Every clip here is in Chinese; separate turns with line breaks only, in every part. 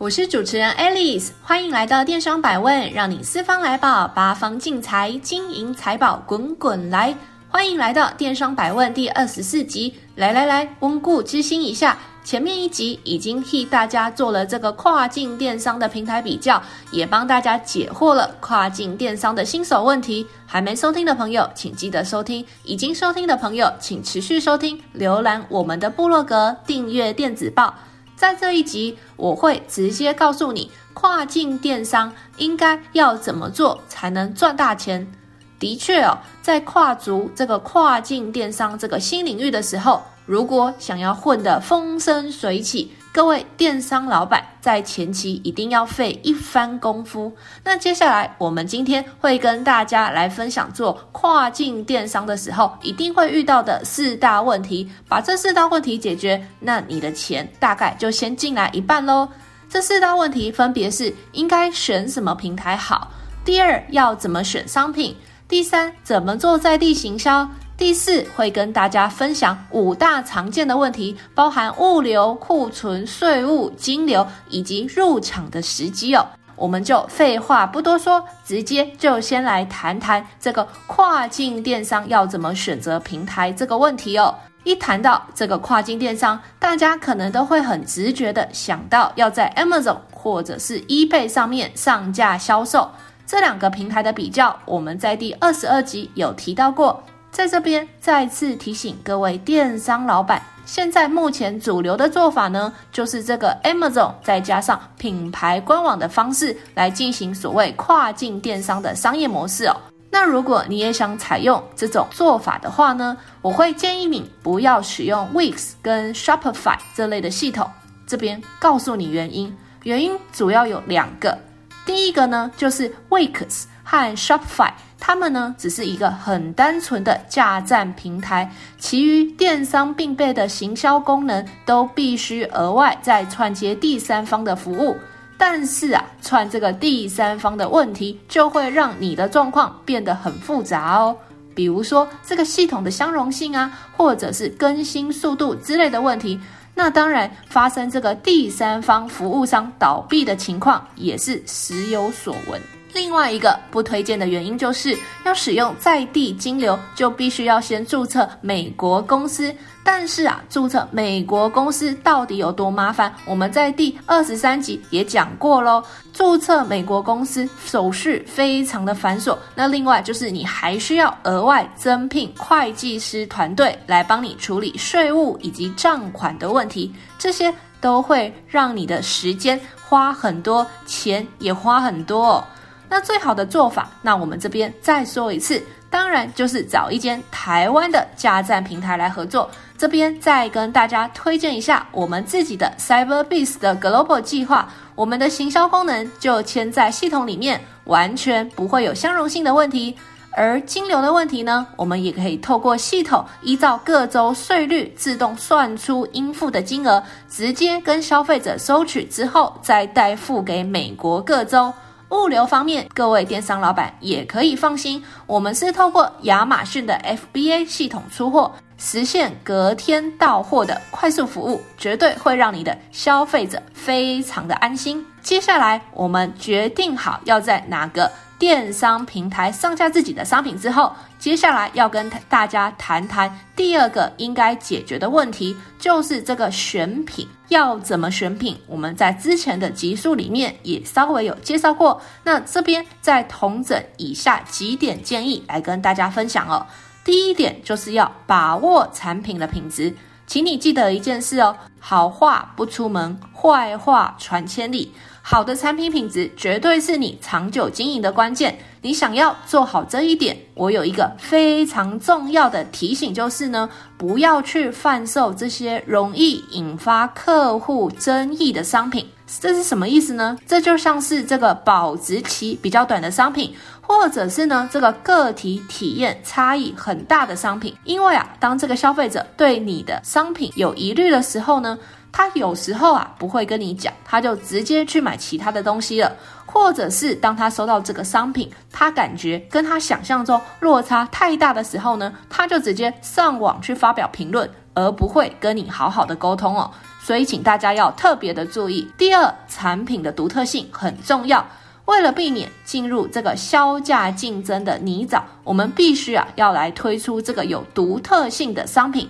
我是主持人 Alice，欢迎来到电商百问，让你四方来宝，八方进财，金银财宝滚滚来。欢迎来到电商百问第二十四集，来来来，温故知新一下。前面一集已经替大家做了这个跨境电商的平台比较，也帮大家解惑了跨境电商的新手问题。还没收听的朋友，请记得收听；已经收听的朋友，请持续收听。浏览我们的部落格，订阅电子报。在这一集，我会直接告诉你，跨境电商应该要怎么做才能赚大钱。的确哦，在跨足这个跨境电商这个新领域的时候，如果想要混得风生水起，各位电商老板在前期一定要费一番功夫。那接下来我们今天会跟大家来分享做跨境电商的时候一定会遇到的四大问题，把这四大问题解决，那你的钱大概就先进来一半喽。这四大问题分别是：应该选什么平台好？第二，要怎么选商品？第三，怎么做在地行销？第四，会跟大家分享五大常见的问题，包含物流、库存、税务、金流以及入场的时机哦。我们就废话不多说，直接就先来谈谈这个跨境电商要怎么选择平台这个问题哦。一谈到这个跨境电商，大家可能都会很直觉的想到要在 Amazon 或者是 eBay 上面上架销售。这两个平台的比较，我们在第二十二集有提到过。在这边再次提醒各位电商老板，现在目前主流的做法呢，就是这个 Amazon 再加上品牌官网的方式来进行所谓跨境电商的商业模式哦。那如果你也想采用这种做法的话呢，我会建议你不要使用 Wix 跟 Shopify 这类的系统。这边告诉你原因，原因主要有两个，第一个呢就是 Wix 和 Shopify。他们呢，只是一个很单纯的架站平台，其余电商必备的行销功能都必须额外再串接第三方的服务。但是啊，串这个第三方的问题，就会让你的状况变得很复杂哦。比如说这个系统的相容性啊，或者是更新速度之类的问题。那当然，发生这个第三方服务商倒闭的情况，也是时有所闻。另外一个不推荐的原因就是，要使用在地金流，就必须要先注册美国公司。但是啊，注册美国公司到底有多麻烦？我们在第二十三集也讲过喽。注册美国公司手续非常的繁琐。那另外就是你还需要额外增聘会计师团队来帮你处理税务以及账款的问题，这些都会让你的时间花很多，钱也花很多哦。那最好的做法，那我们这边再说一次，当然就是找一间台湾的加站平台来合作。这边再跟大家推荐一下我们自己的 Cyberbiz 的 Global 计划，我们的行销功能就嵌在系统里面，完全不会有相容性的问题。而金流的问题呢，我们也可以透过系统依照各州税率自动算出应付的金额，直接跟消费者收取之后，再代付给美国各州。物流方面，各位电商老板也可以放心，我们是透过亚马逊的 FBA 系统出货，实现隔天到货的快速服务，绝对会让你的消费者非常的安心。接下来，我们决定好要在哪个电商平台上架自己的商品之后，接下来要跟大家谈谈第二个应该解决的问题，就是这个选品要怎么选品。我们在之前的集数里面也稍微有介绍过，那这边再同整以下几点建议来跟大家分享哦。第一点就是要把握产品的品质，请你记得一件事哦，好话不出门，坏话传千里。好的产品品质绝对是你长久经营的关键。你想要做好这一点，我有一个非常重要的提醒，就是呢，不要去贩售这些容易引发客户争议的商品。
这是什么意思呢？这就像是这个保质期比较短的商品，或者是呢这个个体体验差异很大的商品。因为啊，当这个消费者对你的商品有疑虑的时候呢，他有时候啊不会跟你讲，他就直接去买其他的东西了。或者是当他收到这个商品，他感觉跟他想象中落差太大的时候呢，他就直接上网去发表评论，而不会跟你好好的沟通哦。所以请大家要特别的注意。第二，产品的独特性很重要，为了避免进入这个削价竞争的泥沼，我们必须啊要来推出这个有独特性的商品。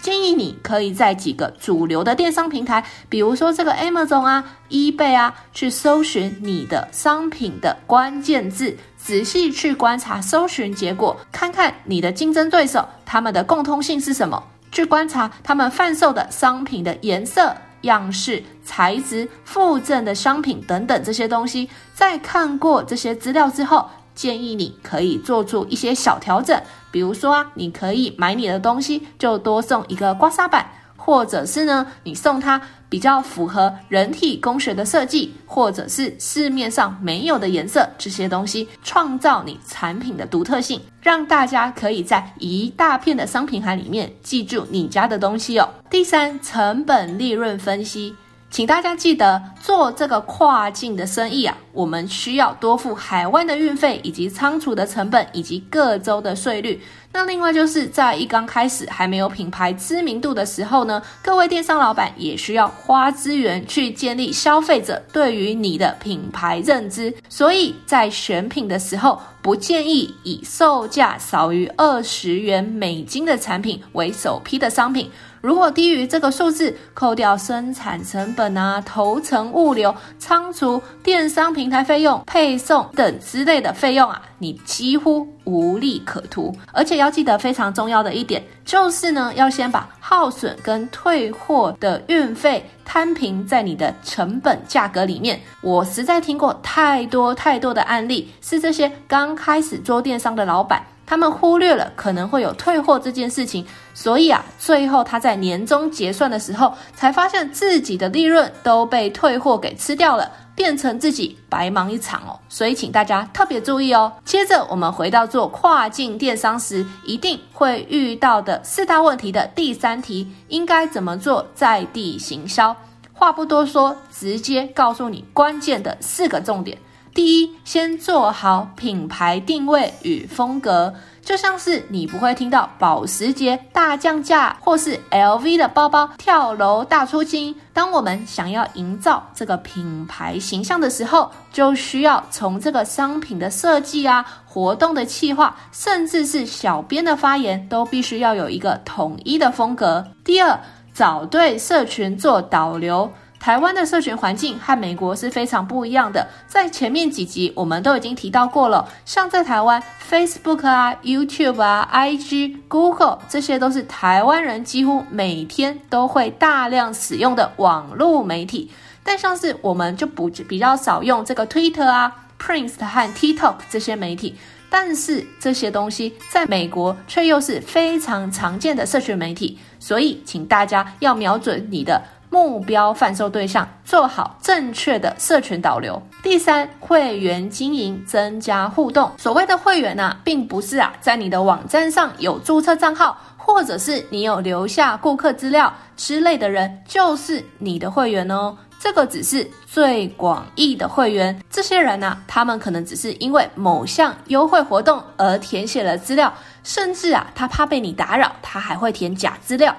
建议你可以在几个主流的电商平台，比如说这个 Amazon 啊、eBay 啊，去搜寻你的商品的关键字，仔细去观察搜寻结果，看看你的竞争对手他们的共通性是什么，去观察他们贩售的商品的颜色、样式、材质、附赠的商品等等这些东西。在看过这些资料之后，建议你可以做出一些小调整。比如说啊，你可以买你的东西就多送一个刮痧板，或者是呢，你送它比较符合人体工学的设计，或者是市面上没有的颜色，这些东西创造你产品的独特性，让大家可以在一大片的商品海里面记住你家的东西哦。第三，成本利润分析。请大家记得，做这个跨境的生意啊，我们需要多付海外的运费，以及仓储的成本，以及各州的税率。那另外就是在一刚开始还没有品牌知名度的时候呢，各位电商老板也需要花资源去建立消费者对于你的品牌认知。所以在选品的时候，不建议以售价少于二十元美金的产品为首批的商品。如果低于这个数字，扣掉生产成本啊、头层物流、仓储、电商平台费用、配送等之类的费用啊，你几乎无利可图。而且要记得非常重要的一点，就是呢，要先把耗损跟退货的运费摊平在你的成本价格里面。我实在听过太多太多的案例，是这些刚开始做电商的老板。他们忽略了可能会有退货这件事情，所以啊，最后他在年终结算的时候，才发现自己的利润都被退货给吃掉了，变成自己白忙一场哦。所以请大家特别注意哦。接着我们回到做跨境电商时一定会遇到的四大问题的第三题，应该怎么做在地行销？话不多说，直接告诉你关键的四个重点。第一，先做好品牌定位与风格，就像是你不会听到保时捷大降价，或是 LV 的包包跳楼大出金。当我们想要营造这个品牌形象的时候，就需要从这个商品的设计啊、活动的企划，甚至是小编的发言，都必须要有一个统一的风格。第二，找对社群做导流。台湾的社群环境和美国是非常不一样的，在前面几集我们都已经提到过了。像在台湾，Facebook 啊、YouTube 啊、IG、Google 这些都是台湾人几乎每天都会大量使用的网络媒体。但像是我们就不比较少用这个 Twitter 啊、Prince 和 TikTok 这些媒体，但是这些东西在美国却又是非常常见的社群媒体，所以请大家要瞄准你的。目标贩售对象，做好正确的社群导流。第三，会员经营，增加互动。所谓的会员呢、啊，并不是啊，在你的网站上有注册账号，或者是你有留下顾客资料之类的人，就是你的会员哦。这个只是最广义的会员。这些人呢、啊，他们可能只是因为某项优惠活动而填写了资料，甚至啊，他怕被你打扰，他还会填假资料。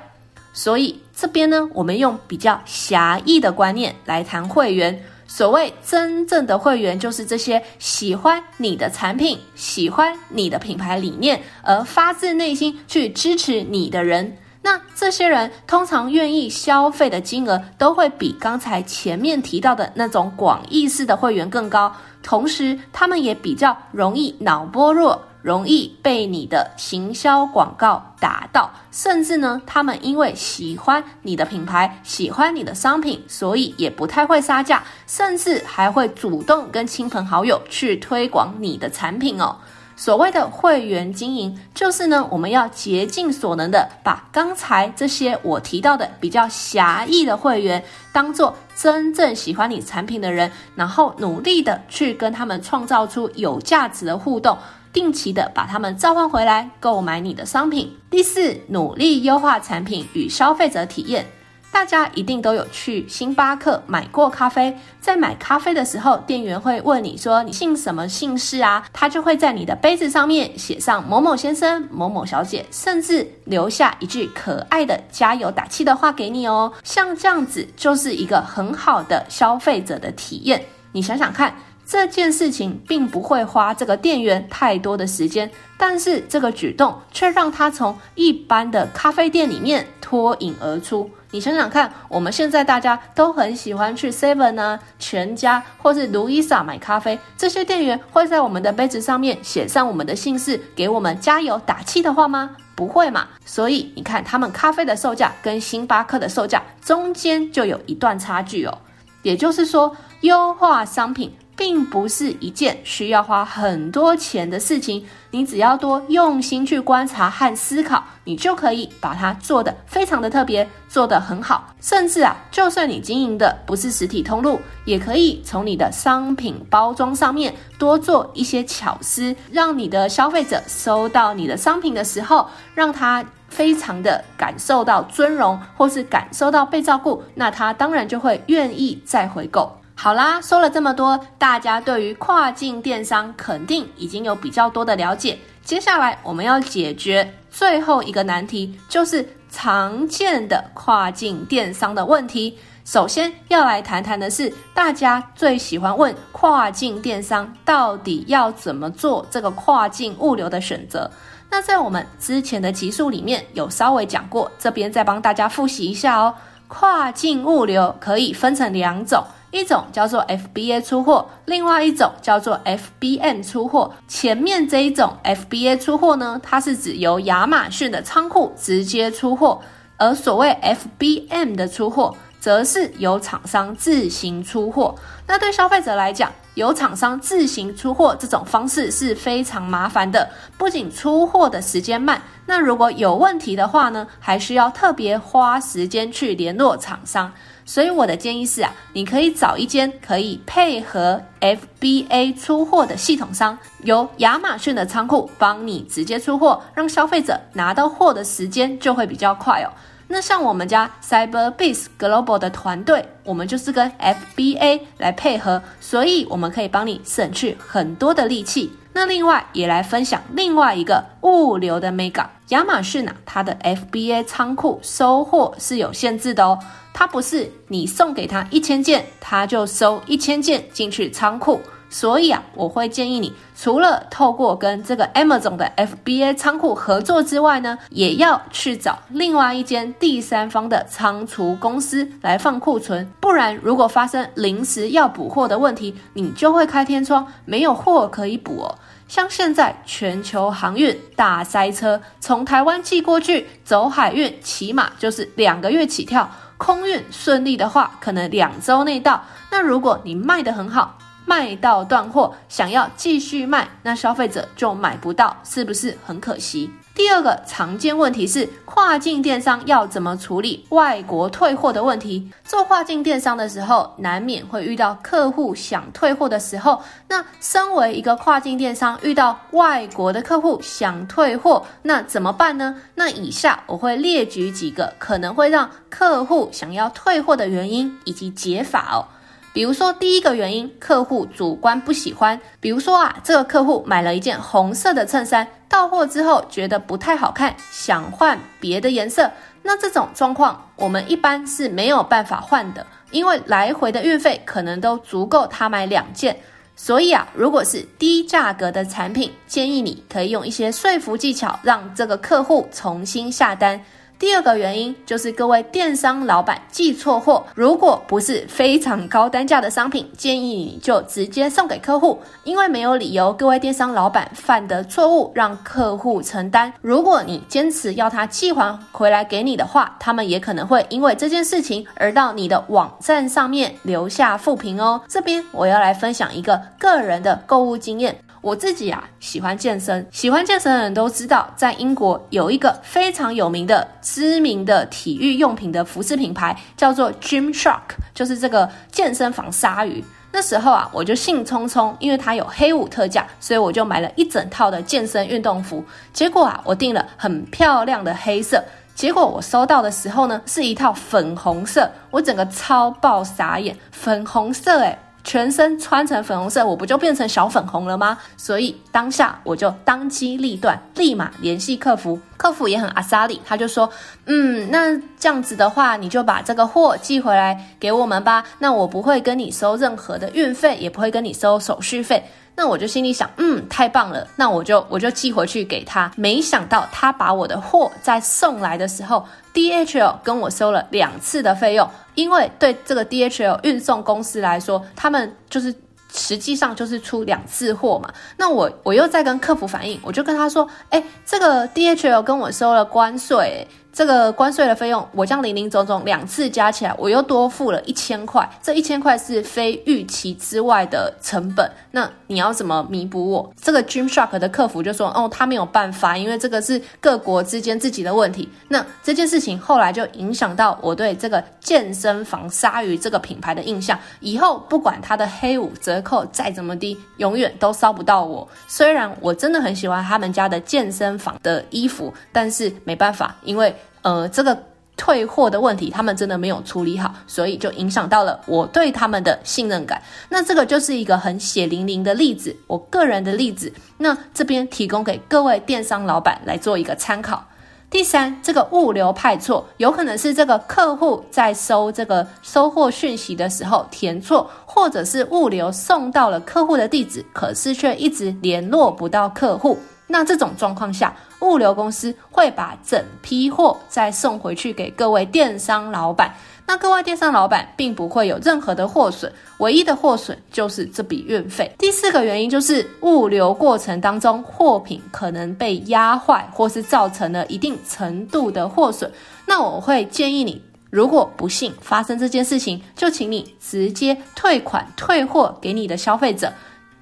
所以这边呢，我们用比较狭义的观念来谈会员。所谓真正的会员，就是这些喜欢你的产品、喜欢你的品牌理念，而发自内心去支持你的人。那这些人通常愿意消费的金额，都会比刚才前面提到的那种广义式的会员更高。同时，他们也比较容易脑波弱。容易被你的行销广告打到，甚至呢，他们因为喜欢你的品牌，喜欢你的商品，所以也不太会杀价，甚至还会主动跟亲朋好友去推广你的产品哦。所谓的会员经营，就是呢，我们要竭尽所能的把刚才这些我提到的比较狭义的会员，当做真正喜欢你产品的人，然后努力的去跟他们创造出有价值的互动，定期的把他们召唤回来购买你的商品。第四，努力优化产品与消费者体验。大家一定都有去星巴克买过咖啡，在买咖啡的时候，店员会问你说你姓什么姓氏啊？他就会在你的杯子上面写上某某先生、某某小姐，甚至留下一句可爱的加油打气的话给你哦。像这样子就是一个很好的消费者的体验。你想想看。这件事情并不会花这个店员太多的时间，但是这个举动却让他从一般的咖啡店里面脱颖而出。你想想看，我们现在大家都很喜欢去 Seven 啊、全家或是 Louisa 买咖啡，这些店员会在我们的杯子上面写上我们的姓氏，给我们加油打气的话吗？不会嘛。所以你看，他们咖啡的售价跟星巴克的售价中间就有一段差距哦。也就是说，优化商品。并不是一件需要花很多钱的事情，你只要多用心去观察和思考，你就可以把它做得非常的特别，做得很好。甚至啊，就算你经营的不是实体通路，也可以从你的商品包装上面多做一些巧思，让你的消费者收到你的商品的时候，让他非常的感受到尊荣，或是感受到被照顾，那他当然就会愿意再回购。好啦，说了这么多，大家对于跨境电商肯定已经有比较多的了解。接下来我们要解决最后一个难题，就是常见的跨境电商的问题。首先要来谈谈的是，大家最喜欢问跨境电商到底要怎么做这个跨境物流的选择。那在我们之前的集数里面有稍微讲过，这边再帮大家复习一下哦。跨境物流可以分成两种。一种叫做 FBA 出货，另外一种叫做 FBM 出货。前面这一种 FBA 出货呢，它是指由亚马逊的仓库直接出货，而所谓 FBM 的出货，则是由厂商自行出货。那对消费者来讲，由厂商自行出货这种方式是非常麻烦的，不仅出货的时间慢，那如果有问题的话呢，还需要特别花时间去联络厂商。所以我的建议是啊，你可以找一间可以配合 FBA 出货的系统商，由亚马逊的仓库帮你直接出货，让消费者拿到货的时间就会比较快哦。那像我们家 CyberBase Global 的团队，我们就是跟 FBA 来配合，所以我们可以帮你省去很多的力气。那另外也来分享另外一个物流的 Mega，亚马逊啊，它的 FBA 仓库收货是有限制的哦。它不是你送给他一千件，他就收一千件进去仓库。所以啊，我会建议你，除了透过跟这个 Amazon 的 FBA 仓库合作之外呢，也要去找另外一间第三方的仓储公司来放库存。不然，如果发生临时要补货的问题，你就会开天窗，没有货可以补哦。像现在全球航运大塞车，从台湾寄过去，走海运起码就是两个月起跳。空运顺利的话，可能两周内到。那如果你卖得很好，卖到断货，想要继续卖，那消费者就买不到，是不是很可惜？第二个常见问题是，跨境电商要怎么处理外国退货的问题？做跨境电商的时候，难免会遇到客户想退货的时候。那身为一个跨境电商，遇到外国的客户想退货，那怎么办呢？那以下我会列举几个可能会让客户想要退货的原因以及解法哦。比如说，第一个原因，客户主观不喜欢。比如说啊，这个客户买了一件红色的衬衫，到货之后觉得不太好看，想换别的颜色。那这种状况，我们一般是没有办法换的，因为来回的运费可能都足够他买两件。所以啊，如果是低价格的产品，建议你可以用一些说服技巧，让这个客户重新下单。第二个原因就是各位电商老板寄错货，如果不是非常高单价的商品，建议你就直接送给客户，因为没有理由各位电商老板犯的错误让客户承担。如果你坚持要他寄还回来给你的话，他们也可能会因为这件事情而到你的网站上面留下负评哦。这边我要来分享一个个人的购物经验。我自己啊喜欢健身，喜欢健身的人都知道，在英国有一个非常有名的、知名的体育用品的服饰品牌，叫做 Gymshark，就是这个健身房鲨鱼。那时候啊，我就兴冲冲，因为它有黑五特价，所以我就买了一整套的健身运动服。结果啊，我订了很漂亮的黑色，结果我收到的时候呢，是一套粉红色，我整个超爆傻眼，粉红色诶、全身穿成粉红色，我不就变成小粉红了吗？所以当下我就当机立断，立马联系客服。客服也很阿萨利，他就说：“嗯，那这样子的话，你就把这个货寄回来给我们吧。那我不会跟你收任何的运费，也不会跟你收手续费。”那我就心里想，嗯，太棒了，那我就我就寄回去给他。没想到他把我的货在送来的时候，DHL 跟我收了两次的费用，因为对这个 DHL 运送公司来说，他们就是实际上就是出两次货嘛。那我我又在跟客服反映，我就跟他说，哎，这个 DHL 跟我收了关税。这个关税的费用，我这样零零总总两次加起来，我又多付了一千块。这一千块是非预期之外的成本。那你要怎么弥补我？这个 Gymshark 的客服就说：“哦，他没有办法，因为这个是各国之间自己的问题。”那这件事情后来就影响到我对这个健身房鲨鱼这个品牌的印象。以后不管它的黑五折扣再怎么低，永远都烧不到我。虽然我真的很喜欢他们家的健身房的衣服，但是没办法，因为。呃，这个退货的问题，他们真的没有处理好，所以就影响到了我对他们的信任感。那这个就是一个很血淋淋的例子，我个人的例子。那这边提供给各位电商老板来做一个参考。第三，这个物流派错，有可能是这个客户在收这个收货讯息的时候填错，或者是物流送到了客户的地址，可是却一直联络不到客户。那这种状况下，物流公司会把整批货再送回去给各位电商老板。那各位电商老板并不会有任何的货损，唯一的货损就是这笔运费。第四个原因就是物流过程当中货品可能被压坏，或是造成了一定程度的货损。那我会建议你，如果不幸发生这件事情，就请你直接退款退货给你的消费者。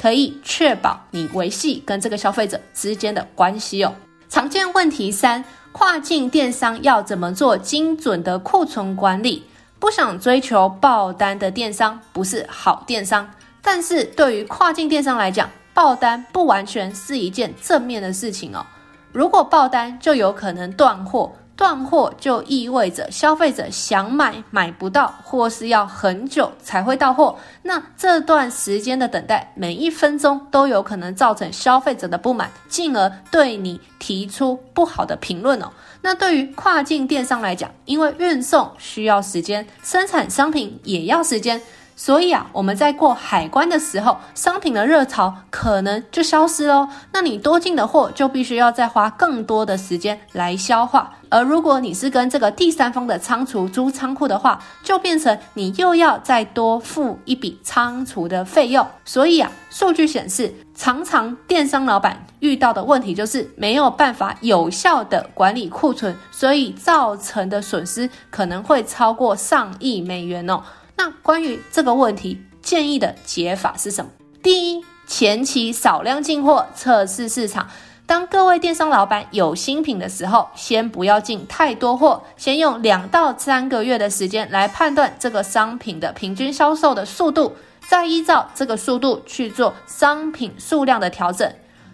可以确保你维系跟这个消费者之间的关系哦。常见问题三：跨境电商要怎么做精准的库存管理？不想追求爆单的电商不是好电商，但是对于跨境电商来讲，爆单不完全是一件正面的事情哦。如果爆单，就有可能断货。断货就意味着消费者想买买不到，或是要很久才会到货。那这段时间的等待，每一分钟都有可能造成消费者的不满，进而对你提出不好的评论哦。那对于跨境电商来讲，因为运送需要时间，生产商品也要时间。所以啊，我们在过海关的时候，商品的热潮可能就消失喽。那你多进的货就必须要再花更多的时间来消化。而如果你是跟这个第三方的仓储租仓库的话，就变成你又要再多付一笔仓储的费用。所以啊，数据显示，常常电商老板遇到的问题就是没有办法有效的管理库存，所以造成的损失可能会超过上亿美元哦。那关于这个问题，建议的解法是什么？第一，前期少量进货，测试市场。当各位电商老板有新品的时候，先不要进太多货，先用两到三个月的时间来判断这个商品的平均销售的速度，再依照这个速度去做商品数量的调整。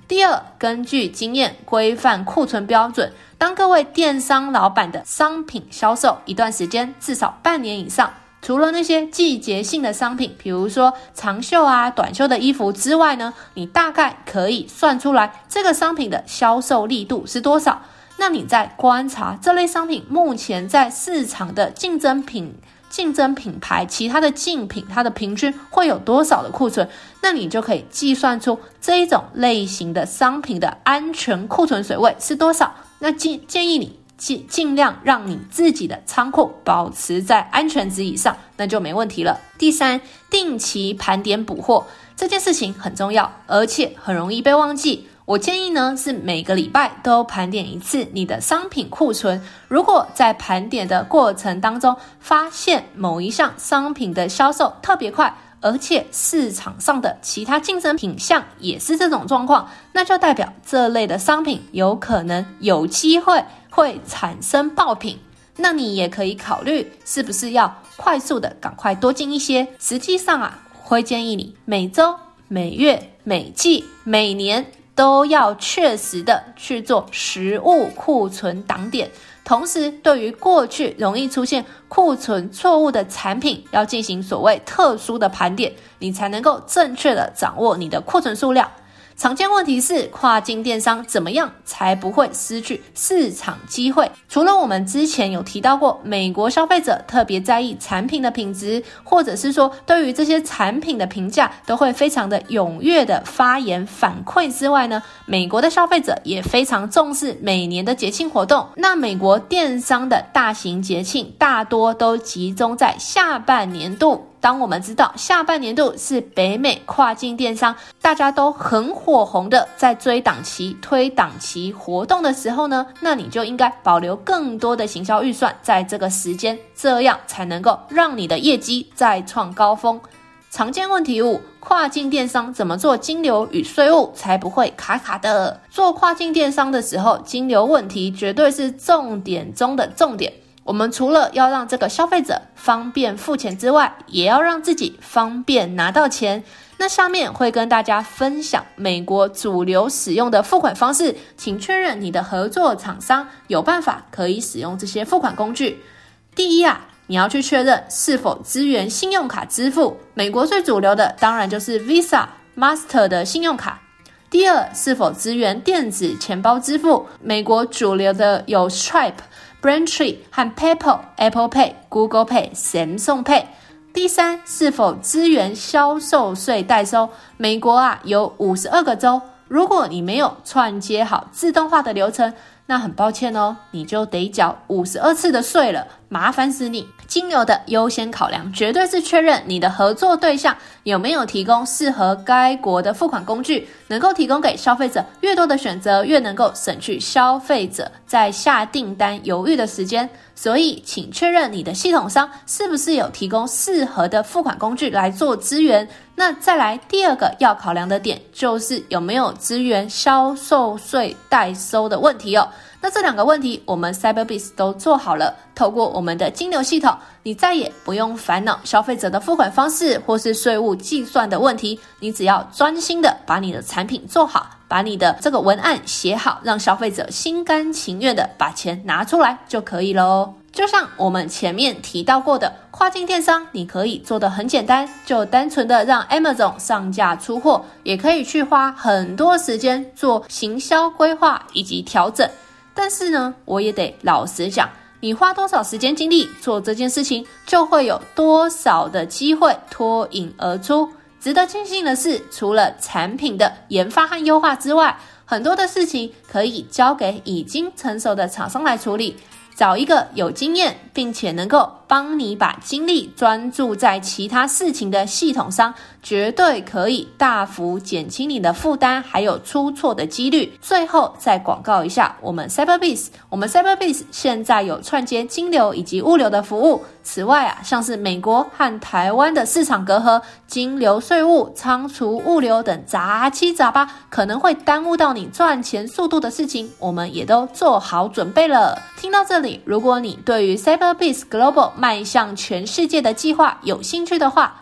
第二，根据经验规范库存标准。当各位电商老板的商品销售一段时间，至少半年以上。除了那些季节性的商品，比如说长袖啊、短袖的衣服之外呢，你大概可以算出来这个商品的销售力度是多少。那你在观察这类商品目前在市场的竞争品、竞争品牌、其他的竞品，它的平均会有多少的库存？那你就可以计算出这一种类型的商品的安全库存水位是多少。那建建议你。尽尽量让你自己的仓库保持在安全值以上，那就没问题了。第三，定期盘点补货这件事情很重要，而且很容易被忘记。我建议呢是每个礼拜都盘点一次你的商品库存。如果在盘点的过程当中发现某一项商品的销售特别快，而且市场上的其他竞争品项也是这种状况，那就代表这类的商品有可能有机会会产生爆品。那你也可以考虑是不是要快速的赶快多进一些。实际上啊，会建议你每周、每月、每季、每年都要确实的去做实物库存档点。同时，对于过去容易出现库存错误的产品，要进行所谓特殊的盘点，你才能够正确的掌握你的库存数量。常见问题是跨境电商怎么样才不会失去市场机会？除了我们之前有提到过，美国消费者特别在意产品的品质，或者是说对于这些产品的评价都会非常的踊跃的发言反馈之外呢，美国的消费者也非常重视每年的节庆活动。那美国电商的大型节庆大多都集中在下半年度。当我们知道下半年度是北美跨境电商大家都很火红的在追档期、推档期活动的时候呢，那你就应该保留更多的行销预算在这个时间，这样才能够让你的业绩再创高峰。常见问题五：跨境电商怎么做金流与税务才不会卡卡的？做跨境电商的时候，金流问题绝对是重点中的重点。我们除了要让这个消费者方便付钱之外，也要让自己方便拿到钱。那下面会跟大家分享美国主流使用的付款方式，请确认你的合作厂商有办法可以使用这些付款工具。第一啊，你要去确认是否支援信用卡支付。美国最主流的当然就是 Visa、Master 的信用卡。第二，是否支援电子钱包支付？美国主流的有 Stripe。Braintree 和 PayPal、Apple Pay、Google Pay、Samsung Pay。第三，是否支援销售税代收？美国啊有五十二个州，如果你没有串接好自动化的流程，那很抱歉哦，你就得缴五十二次的税了。麻烦死你！金流的优先考量绝对是确认你的合作对象有没有提供适合该国的付款工具，能够提供给消费者越多的选择，越能够省去消费者在下订单犹豫的时间。所以，请确认你的系统商是不是有提供适合的付款工具来做支援。那再来第二个要考量的点，就是有没有支援销售税代收的问题哦。那这两个问题，我们 Cyberbiz 都做好了。透过我们的金流系统，你再也不用烦恼消费者的付款方式或是税务计算的问题。你只要专心的把你的产品做好，把你的这个文案写好，让消费者心甘情愿的把钱拿出来就可以喽。就像我们前面提到过的，跨境电商你可以做得很简单，就单纯的让 Amazon 上架出货，也可以去花很多时间做行销规划以及调整。但是呢，我也得老实讲，你花多少时间精力做这件事情，就会有多少的机会脱颖而出。值得庆幸的是，除了产品的研发和优化之外，很多的事情可以交给已经成熟的厂商来处理。找一个有经验，并且能够帮你把精力专注在其他事情的系统商，绝对可以大幅减轻你的负担，还有出错的几率。最后再广告一下，我们 Cyberbiz，我们 Cyberbiz 现在有串接金流以及物流的服务。此外啊，像是美国和台湾的市场隔阂、金流、税务、仓储、物流等杂七杂八，可能会耽误到你赚钱速度的事情，我们也都做好准备了。听到这里。如果你对于 Cyberbiz Global 迈向全世界的计划有兴趣的话，